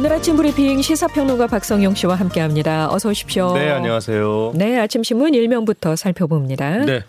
오늘 아침 브리핑 시사평론가 박성용 씨와 함께합니다. 어서 오십시오. 네, 안녕하세요. 네, 아침 신문 일면부터 살펴봅니다. 네.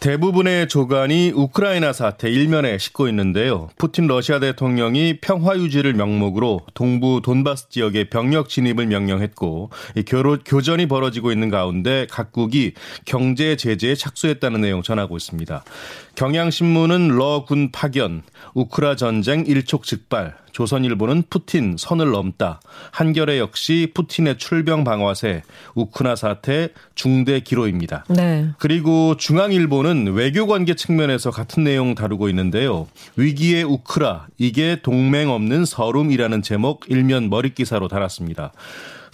대부분의 조간이 우크라이나 사태 일면에 싣고 있는데요. 푸틴 러시아 대통령이 평화 유지를 명목으로 동부 돈바스 지역에 병력 진입을 명령했고 교로, 교전이 벌어지고 있는 가운데 각국이 경제 제재에 착수했다는 내용 전하고 있습니다. 경향신문은 러 군 파견, 우크라 전쟁 일촉즉발, 조선일보는 푸틴 선을 넘다. 한겨레 역시 푸틴의 출병 방화세, 우크라 사태 중대 기로입니다. 네. 그리고 중앙일보는 외교 관계 측면에서 같은 내용 다루고 있는데요. 위기의 우크라 이게 동맹 없는 서름이라는 제목 일면 머릿 기사로 달았습니다.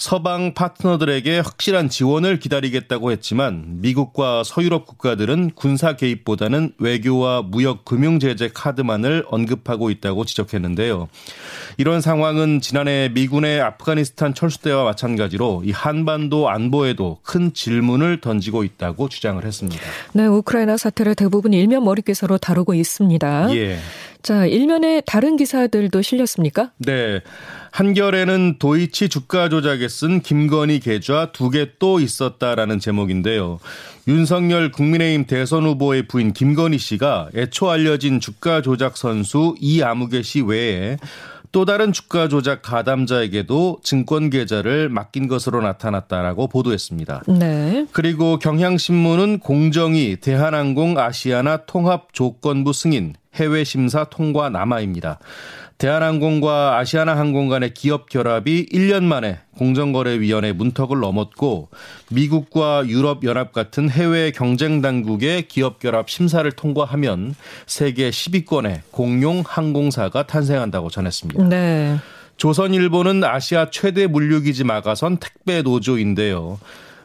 서방 파트너들에게 확실한 지원을 기다리겠다고 했지만 미국과 서유럽 국가들은 군사 개입보다는 외교와 무역 금융 제재 카드만을 언급하고 있다고 지적했는데요. 이런 상황은 지난해 미군의 아프가니스탄 철수 때와 마찬가지로 이 한반도 안보에도 큰 질문을 던지고 있다고 주장을 했습니다. 네, 우크라이나 사태를 대부분 일면 머릿 기사로 다루고 있습니다. 예. 자, 일면에 다른 기사들도 실렸습니까? 네. 한결에는 도이치 주가 조작에 쓴 김건희 계좌 두 개 또 있었다라는 제목인데요. 윤석열 국민의힘 대선 후보의 부인 김건희 씨가 애초 알려진 주가 조작 선수 이아무개 씨 외에 또 다른 주가 조작 가담자에게도 증권 계좌를 맡긴 것으로 나타났다라고 보도했습니다. 네. 그리고 경향신문은 공정위 대한항공 아시아나 통합 조건부 승인 해외 심사 통과 남아입니다. 대한항공과 아시아나항공 간의 기업 결합이 1년 만에 공정거래위원회 문턱을 넘었고 미국과 유럽연합 같은 해외 경쟁 당국의 기업 결합 심사를 통과하면 세계 10위권의 공룡 항공사가 탄생한다고 전했습니다. 네. 조선일보는 아시아 최대 물류기지 막아선 택배 노조인데요.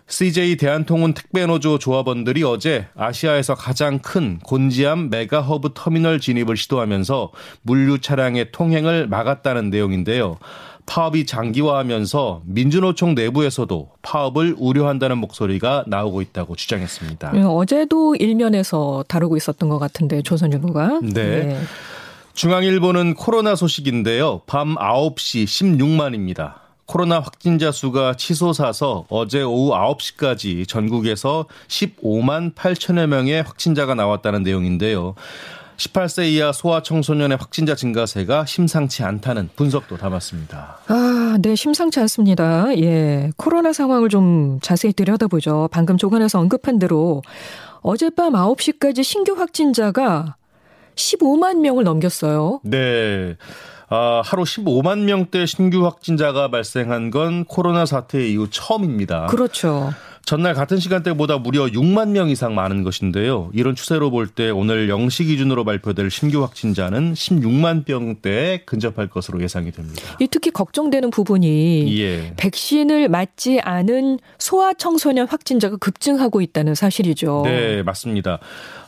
CJ 대한통운 택배노조 조합원들이 어제 아시아에서 가장 큰 곤지암 메가허브 터미널 진입을 시도하면서 물류 차량의 통행을 막았다는 내용인데요. 파업이 장기화하면서 민주노총 내부에서도 파업을 우려한다는 목소리가 나오고 있다고 주장했습니다. 예, 어제도 일면에서 다루고 있었던 것 같은데 조선일보가. 네. 네. 중앙일보는 코로나 소식인데요. 밤 9시 16만입니다. 코로나 확진자 수가 치솟아서 어제 오후 9시까지 전국에서 15만 8천여 명의 확진자가 나왔다는 내용인데요. 18세 이하 소아 청소년의 확진자 증가세가 심상치 않다는 분석도 담았습니다. 아, 네, 심상치 않습니다. 예. 코로나 상황을 좀 자세히 들여다보죠. 방금 조간에서 언급한 대로 어젯밤 9시까지 신규 확진자가 15만 명을 넘겼어요. 네. 아, 하루 15만 명대 신규 확진자가 발생한 건 코로나 사태 이후 처음입니다. 그렇죠. 전날 같은 시간대보다 무려 6만 명 이상 많은 것인데요. 이런 추세로 볼 때 오늘 0시 기준으로 발표될 신규 확진자는 16만 명대에 근접할 것으로 예상이 됩니다. 특히 걱정되는 부분이 예. 백신을 맞지 않은 소아청소년 확진자가 급증하고 있다는 사실이죠. 네, 맞습니다.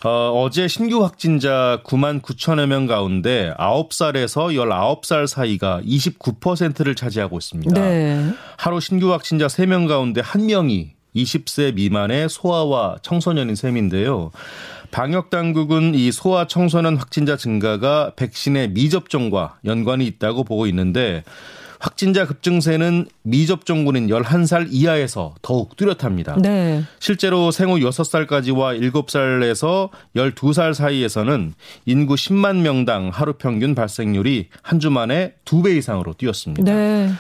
어, 어제 신규 확진자 9만 9천여 명 가운데 9살에서 19살 사이가 29%를 차지하고 있습니다. 네. 하루 신규 확진자 3명 가운데 1명이 20세 미만의 소아와 청소년인 셈인데요. 방역 당국은 이 소아 청소년 확진자 증가가 백신의 미접종과 연관이 있다고 보고 있는데 확진자 급증세는 미접종군인 11살 이하에서 더욱 뚜렷합니다. 네. 실제로 생후 6살까지와 7살에서 12살 사이에서는 인구 10만 명당 하루 평균 발생률이 한 주 만에 2배 이상으로 뛰었습니다. 네.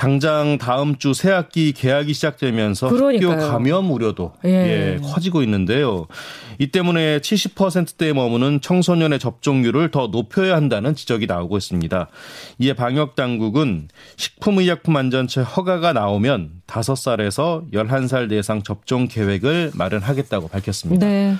당장 다음 주 새 학기 개학이 시작되면서 그러니까요. 학교 감염 우려도 예. 예, 커지고 있는데요. 이 때문에 70%대에 머무는 청소년의 접종률을 더 높여야 한다는 지적이 나오고 있습니다. 이에 방역 당국은 식품의약품안전처 허가가 나오면 5살에서 11살 대상 접종 계획을 마련하겠다고 밝혔습니다. 네.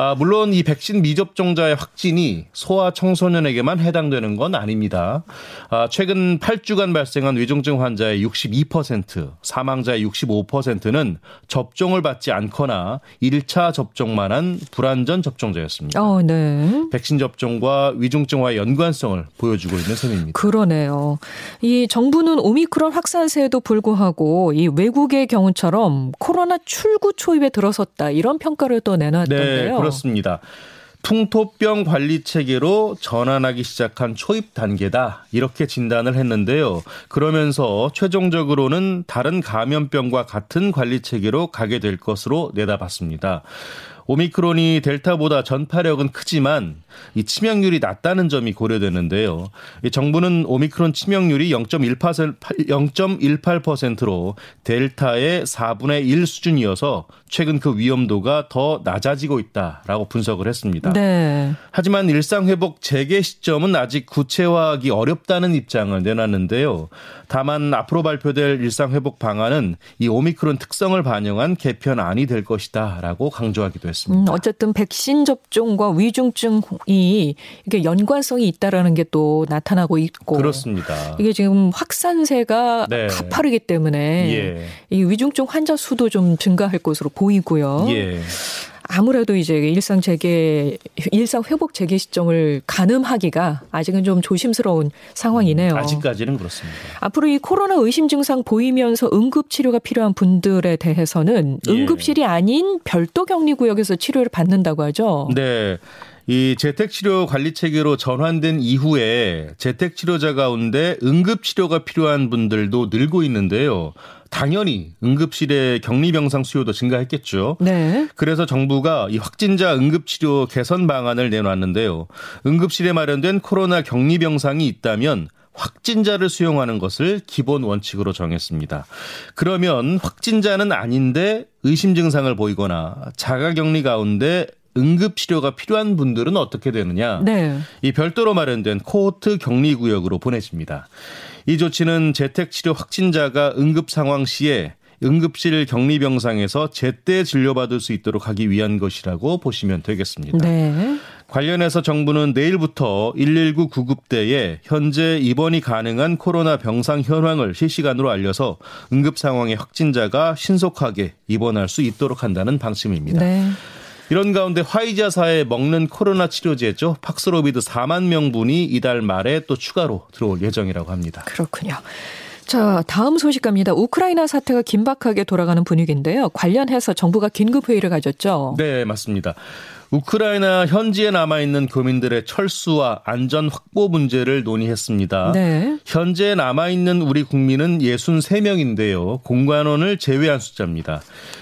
아, 물론 이 백신 미접종자의 확진이 소아 청소년에게만 해당되는 건 아닙니다. 아, 최근 8주간 발생한 위중증 환자의 62%, 사망자의 65%는 접종을 받지 않거나 1차 접종만 한 불안전 접종자였습니다. 어, 네. 백신 접종과 위중증과의 연관성을 보여주고 있는 셈입니다. 그러네요. 이 정부는 오미크론 확산세에도 불구하고 이 외국의 경우처럼 코로나 출구 초입에 들어섰다 이런 평가를 또 내놨던데요. 네, 그렇습니다. 풍토병 관리 체계로 전환하기 시작한 초입 단계다. 이렇게 진단을 했는데요. 그러면서 최종적으로는 다른 감염병과 같은 관리 체계로 가게 될 것으로 내다봤습니다. 오미크론이 델타보다 전파력은 크지만 이 치명률이 낮다는 점이 고려되는데요. 이 정부는 오미크론 치명률이 0.18% 0.18%로 델타의 4분의 1 수준이어서 최근 그 위험도가 더 낮아지고 있다라고 분석을 했습니다. 네. 하지만 일상 회복 재개 시점은 아직 구체화하기 어렵다는 입장을 내놨는데요. 다만 앞으로 발표될 일상 회복 방안은 이 오미크론 특성을 반영한 개편안이 될 것이다라고 강조하기도 했습니다. 음, 어쨌든 백신 접종과 위중증이 이게 연관성이 있다라는 게 또 나타나고 있고 그렇습니다. 이게 지금 확산세가 네. 가파르기 때문에 예. 이 위중증 환자 수도 좀 증가할 것으로 보이고요. 예. 아무래도 이제 일상 재개, 일상 회복 재개 시점을 가늠하기가 아직은 좀 조심스러운 상황이네요. 음, 아직까지는 그렇습니다. 앞으로 이 코로나 의심 증상 보이면서 응급 치료가 필요한 분들에 대해서는 예. 응급실이 아닌 별도 격리 구역에서 치료를 받는다고 하죠. 네. 이 재택치료 관리 체계로 전환된 이후에 재택치료자 가운데 응급치료가 필요한 분들도 늘고 있는데요. 당연히 응급실의 격리병상 수요도 증가했겠죠. 네. 그래서 정부가 이 확진자 응급치료 개선 방안을 내놨는데요. 응급실에 마련된 코로나 격리병상이 있다면 확진자를 수용하는 것을 기본 원칙으로 정했습니다. 그러면 확진자는 아닌데 의심 증상을 보이거나 자가 격리 가운데 응급 치료가 필요한 분들은 어떻게 되느냐? 네. 이 별도로 마련된 코호트 격리 구역으로 보내집니다. 이 조치는 재택치료 확진자가 응급 상황 시에 응급실 격리 병상에서 제때 진료받을 수 있도록 하기 위한 것이라고 보시면 되겠습니다. 네. 관련해서 정부는 내일부터 119 구급대에 현재 입원이 가능한 코로나 병상 현황을 실시간으로 알려서 응급 상황의 확진자가 신속하게 입원할 수 있도록 한다는 방침입니다. 네. 이런 가운데 화이자사에 먹는 코로나 치료제죠. 팍스로비드 4만 명분이 이달 말에 또 추가로 들어올 예정이라고 합니다. 그렇군요. 자, 다음 소식 갑니다. 우크라이나 사태가 긴박하게 돌아가는 분위기인데요. 관련해서 정부가 긴급 회의를 가졌죠. 네, 맞습니다. 우크라이나 현지에 남아 있는 교민들의 철수와 안전 확보 문제를 논의했습니다. 네. 현재 남아 있는 우리 국민은 63명인데요. 공관원을 제외한 숫자입니다.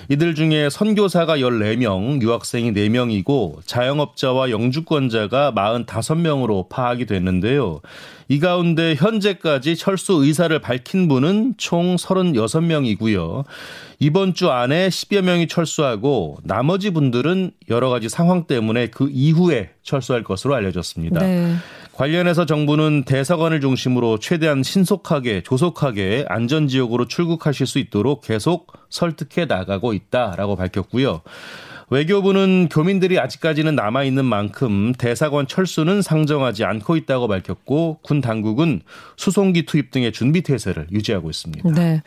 이들 중에 선교사가 14명, 유학생이 4명이고 자영업자와 영주권자가 45명으로 파악이 됐는데요. 이 가운데 현재까지 철수 의사를 밝힌 분은 총 36명이고요. 이번 주 안에 10여 명이 철수하고 나머지 분들은 여러 가지 상황 때문에 그 이후에 철수할 것으로 알려졌습니다. 네. 관련해서 정부는 대사관을 중심으로 최대한 신속하게 조속하게 안전 지역으로 출국하실 수 있도록 계속 설득해 나가고 있다라고 밝혔고요. 외교부는 교민들이 아직까지는 남아 있는 만큼 대사관 철수는 상정하지 않고 있다고 밝혔고 군 당국은 수송기 투입 등의 준비 태세를 유지하고 있습니다. 네.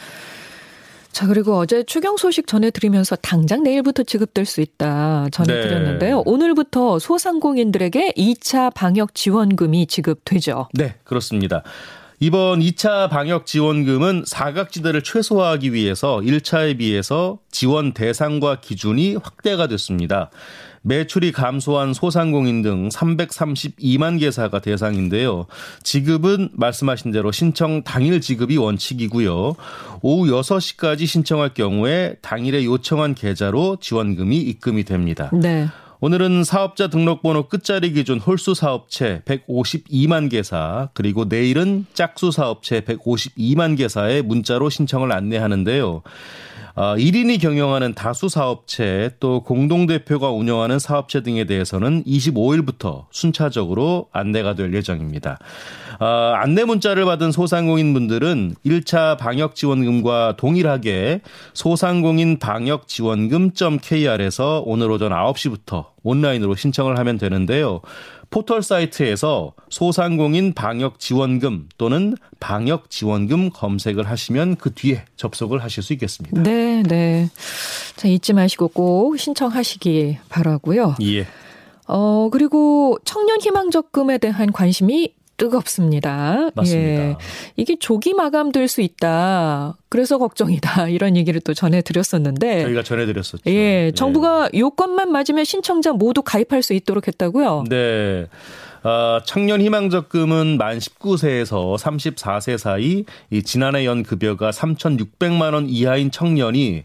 자, 그리고 어제 추경 소식 전해드리면서 당장 내일부터 지급될 수 있다 전해드렸는데요. 네. 오늘부터 소상공인들에게 2차 방역 지원금이 지급되죠. 네, 그렇습니다. 이번 2차 방역 지원금은 사각지대를 최소화하기 위해서 1차에 비해서 지원 대상과 기준이 확대가 됐습니다. 매출이 감소한 소상공인 등 332만 개사가 대상인데요. 지급은 말씀하신 대로 신청 당일 지급이 원칙이고요. 오후 6시까지 신청할 경우에 당일에 요청한 계좌로 지원금이 입금이 됩니다. 네. 오늘은 사업자 등록번호 끝자리 기준 홀수 사업체 152만 개사 그리고 내일은 짝수 사업체 152만 개사에 문자로 신청을 안내하는데요. 1인이 어, 경영하는 다수 사업체 또 공동대표가 운영하는 사업체 등에 대해서는 25일부터 순차적으로 안내가 될 예정입니다. 어, 안내 문자를 받은 소상공인 분들은 1차 방역 지원금과 동일하게 소상공인 방역 지원금.kr에서 오늘 오전 9시부터 온라인으로 신청을 하면 되는데요. 포털 사이트에서 소상공인 방역 지원금 또는 방역 지원금 검색을 하시면 그 뒤에 접속을 하실 수 있겠습니다. 네, 네. 자, 잊지 마시고 꼭 신청하시기 바라고요. 예. 어, 그리고 청년 희망 적금에 대한 관심이 뜨겁습니다. 맞습니다. 예. 이게 조기 마감될 수 있다. 그래서 걱정이다. 이런 얘기를 또 전해드렸었는데. 저희가 전해드렸었죠. 예. 예. 정부가 요건만 맞으면 신청자 모두 가입할 수 있도록 했다고요? 네. 어, 청년 희망적금은 만 19세에서 34세 사이 이 지난해 연 급여가 3,600만 원 이하인 청년이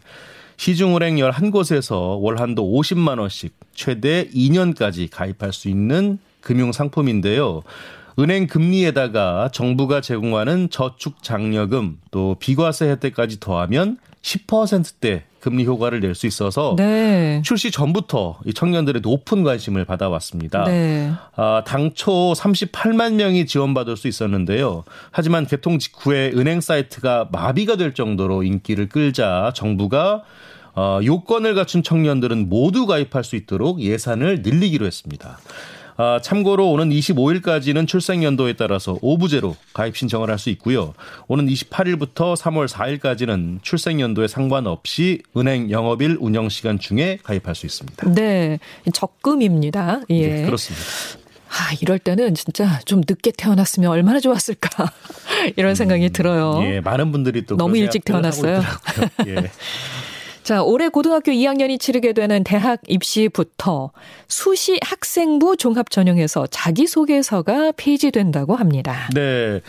시중은행 11곳에서 월 한도 50만 원씩 최대 2년까지 가입할 수 있는 금융 상품인데요. 은행 금리에다가 정부가 제공하는 저축 장려금 또 비과세 혜택까지 더하면 10%대 금리 효과를 낼 수 있어서 네. 출시 전부터 이 청년들의 높은 관심을 받아왔습니다. 네. 아, 당초 38만 명이 지원받을 수 있었는데요. 하지만 개통 직후에 은행 사이트가 마비가 될 정도로 인기를 끌자 정부가 어, 요건을 갖춘 청년들은 모두 가입할 수 있도록 예산을 늘리기로 했습니다. 아, 참고로 오는 25일까지는 출생 연도에 따라서 오부제로 가입 신청을 할 수 있고요. 오는 28일부터 3월 4일까지는 출생 연도에 상관없이 은행 영업일 운영 시간 중에 가입할 수 있습니다. 네, 적금입니다. 예, 네, 그렇습니다. 아, 이럴 때는 진짜 좀 늦게 태어났으면 얼마나 좋았을까. 이런 생각이 음, 들어요. 예, 많은 분들이 또 너무 일찍 태어났어요. 예. 자, 올해 고등학교 2학년이 치르게 되는 대학 입시부터 수시 학생부 종합 전형에서 자기소개서가 폐지된다고 합니다. 네.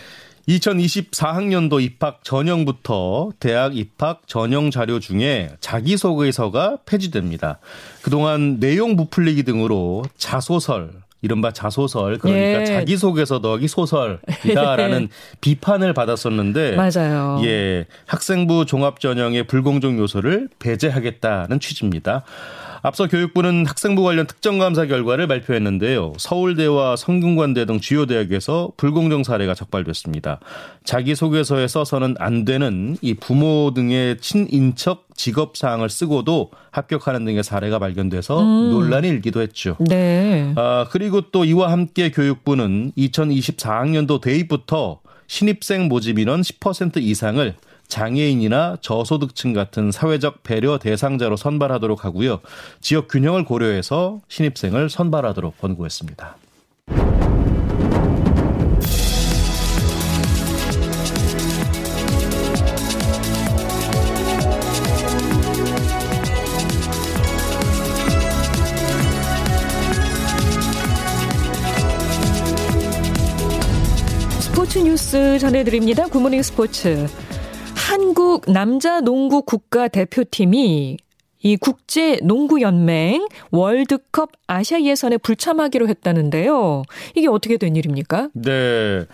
2024학년도 입학 전형부터 대학 입학 전형 자료 중에 자기소개서가 폐지됩니다. 그동안 내용 부풀리기 등으로 자소설, 이른바 자소설 그러니까 예. 자기 소개서 넣기 소설이다라는 예. 비판을 받았었는데 맞아요. 예. 학생부 종합 전형의 불공정 요소를 배제하겠다는 취지입니다. 앞서 교육부는 학생부 관련 특정감사 결과를 발표했는데요. 서울대와 성균관대 등 주요 대학에서 불공정 사례가 적발됐습니다. 자기소개서에 써서는 안 되는 이 부모 등의 친인척 직업 사항을 쓰고도 합격하는 등의 사례가 발견돼서 음. 논란이 일기도 했죠. 네. 아, 그리고 또 이와 함께 교육부는 2024학년도 대입부터 신입생 모집 인원 10% 이상을 장애인이나 저소득층 같은 사회적 배려 대상자로 선발하도록 하고요. 지역 균형을 고려해서 신입생을 선발하도록 권고했습니다. 뉴스 전해드립니다. 굿모닝 스포츠. 한국 남자 농구 국가 대표팀이 이 국제 농구 연맹 월드컵 아시아 예선에 불참하기로 했다는데요. 이게 어떻게 된 일입니까? 네.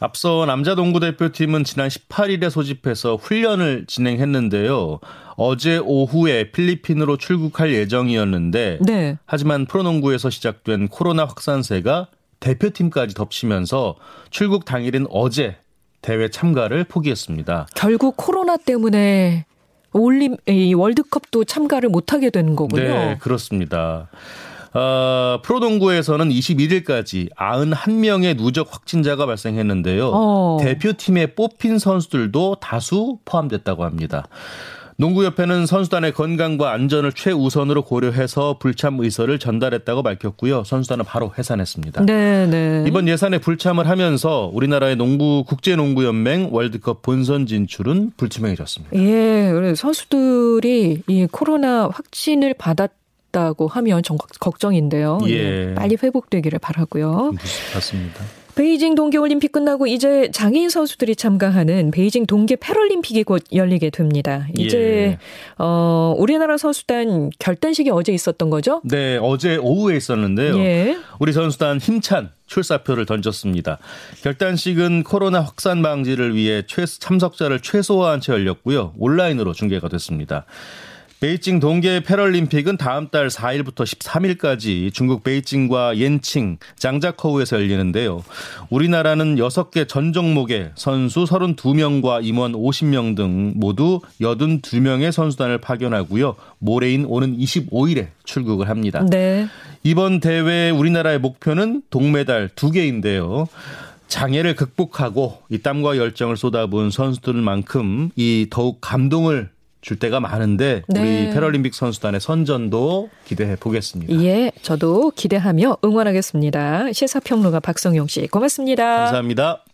앞서 남자 농구 대표팀은 지난 18일에 소집해서 훈련을 진행했는데요. 어제 오후에 필리핀으로 출국할 예정이었는데 네. 하지만 프로농구에서 시작된 코로나 확산세가 대표팀까지 덮치면서 출국 당일인 어제 대회 참가를 포기했습니다. 결국 코로나 때문에 올림 이 월드컵도 참가를 못하게 되는 거군요. 네, 그렇습니다. 어, 프로농구에서는 21일까지 91명의 누적 확진자가 발생했는데요. 어. 대표팀에 뽑힌 선수들도 다수 포함됐다고 합니다. 농구협회는 선수단의 건강과 안전을 최우선으로 고려해서 불참 의사를 전달했다고 밝혔고요. 선수단은 바로 해산했습니다. 네, 네. 이번 예산에 불참을 하면서 우리나라의 농구 국제농구연맹 월드컵 본선 진출은 불투명해졌습니다. 예, 선수들이 이 코로나 확진을 받았 다고 하면 좀 걱정인데요. 예. 빨리 회복되기를 바라고요. 맞습니다. 베이징 동계올림픽 끝나고 이제 장애인 선수들이 참가하는 베이징 동계 패럴림픽이 곧 열리게 됩니다. 이제 예. 어 우리나라 선수단 결단식이 어제 있었던 거죠? 네, 어제 오후에 있었는데요. 예. 우리 선수단 힘찬 출사표를 던졌습니다. 결단식은 코로나 확산 방지를 위해 참석자를 최소화한 채 열렸고요. 온라인으로 중계가 됐습니다. 베이징 동계 패럴림픽은 다음 달 4일부터 13일까지 중국 베이징과 옌칭, 장자커우에서 열리는데요. 우리나라는 6개 전 종목의 선수 32명과 임원 50명 등 모두 82명의 선수단을 파견하고요. 모레인 오는 25일에 출국을 합니다. 네. 이번 대회 우리나라의 목표는 동메달 2개인데요. 장애를 극복하고 이 땀과 열정을 쏟아부은 선수들만큼 이 더욱 감동을 줄 때가 많은데 네. 우리 패럴림픽 선수단의 선전도 기대해 보겠습니다. 예, 저도 기대하며 응원하겠습니다. 시사평론가 박성용 씨 고맙습니다. 감사합니다.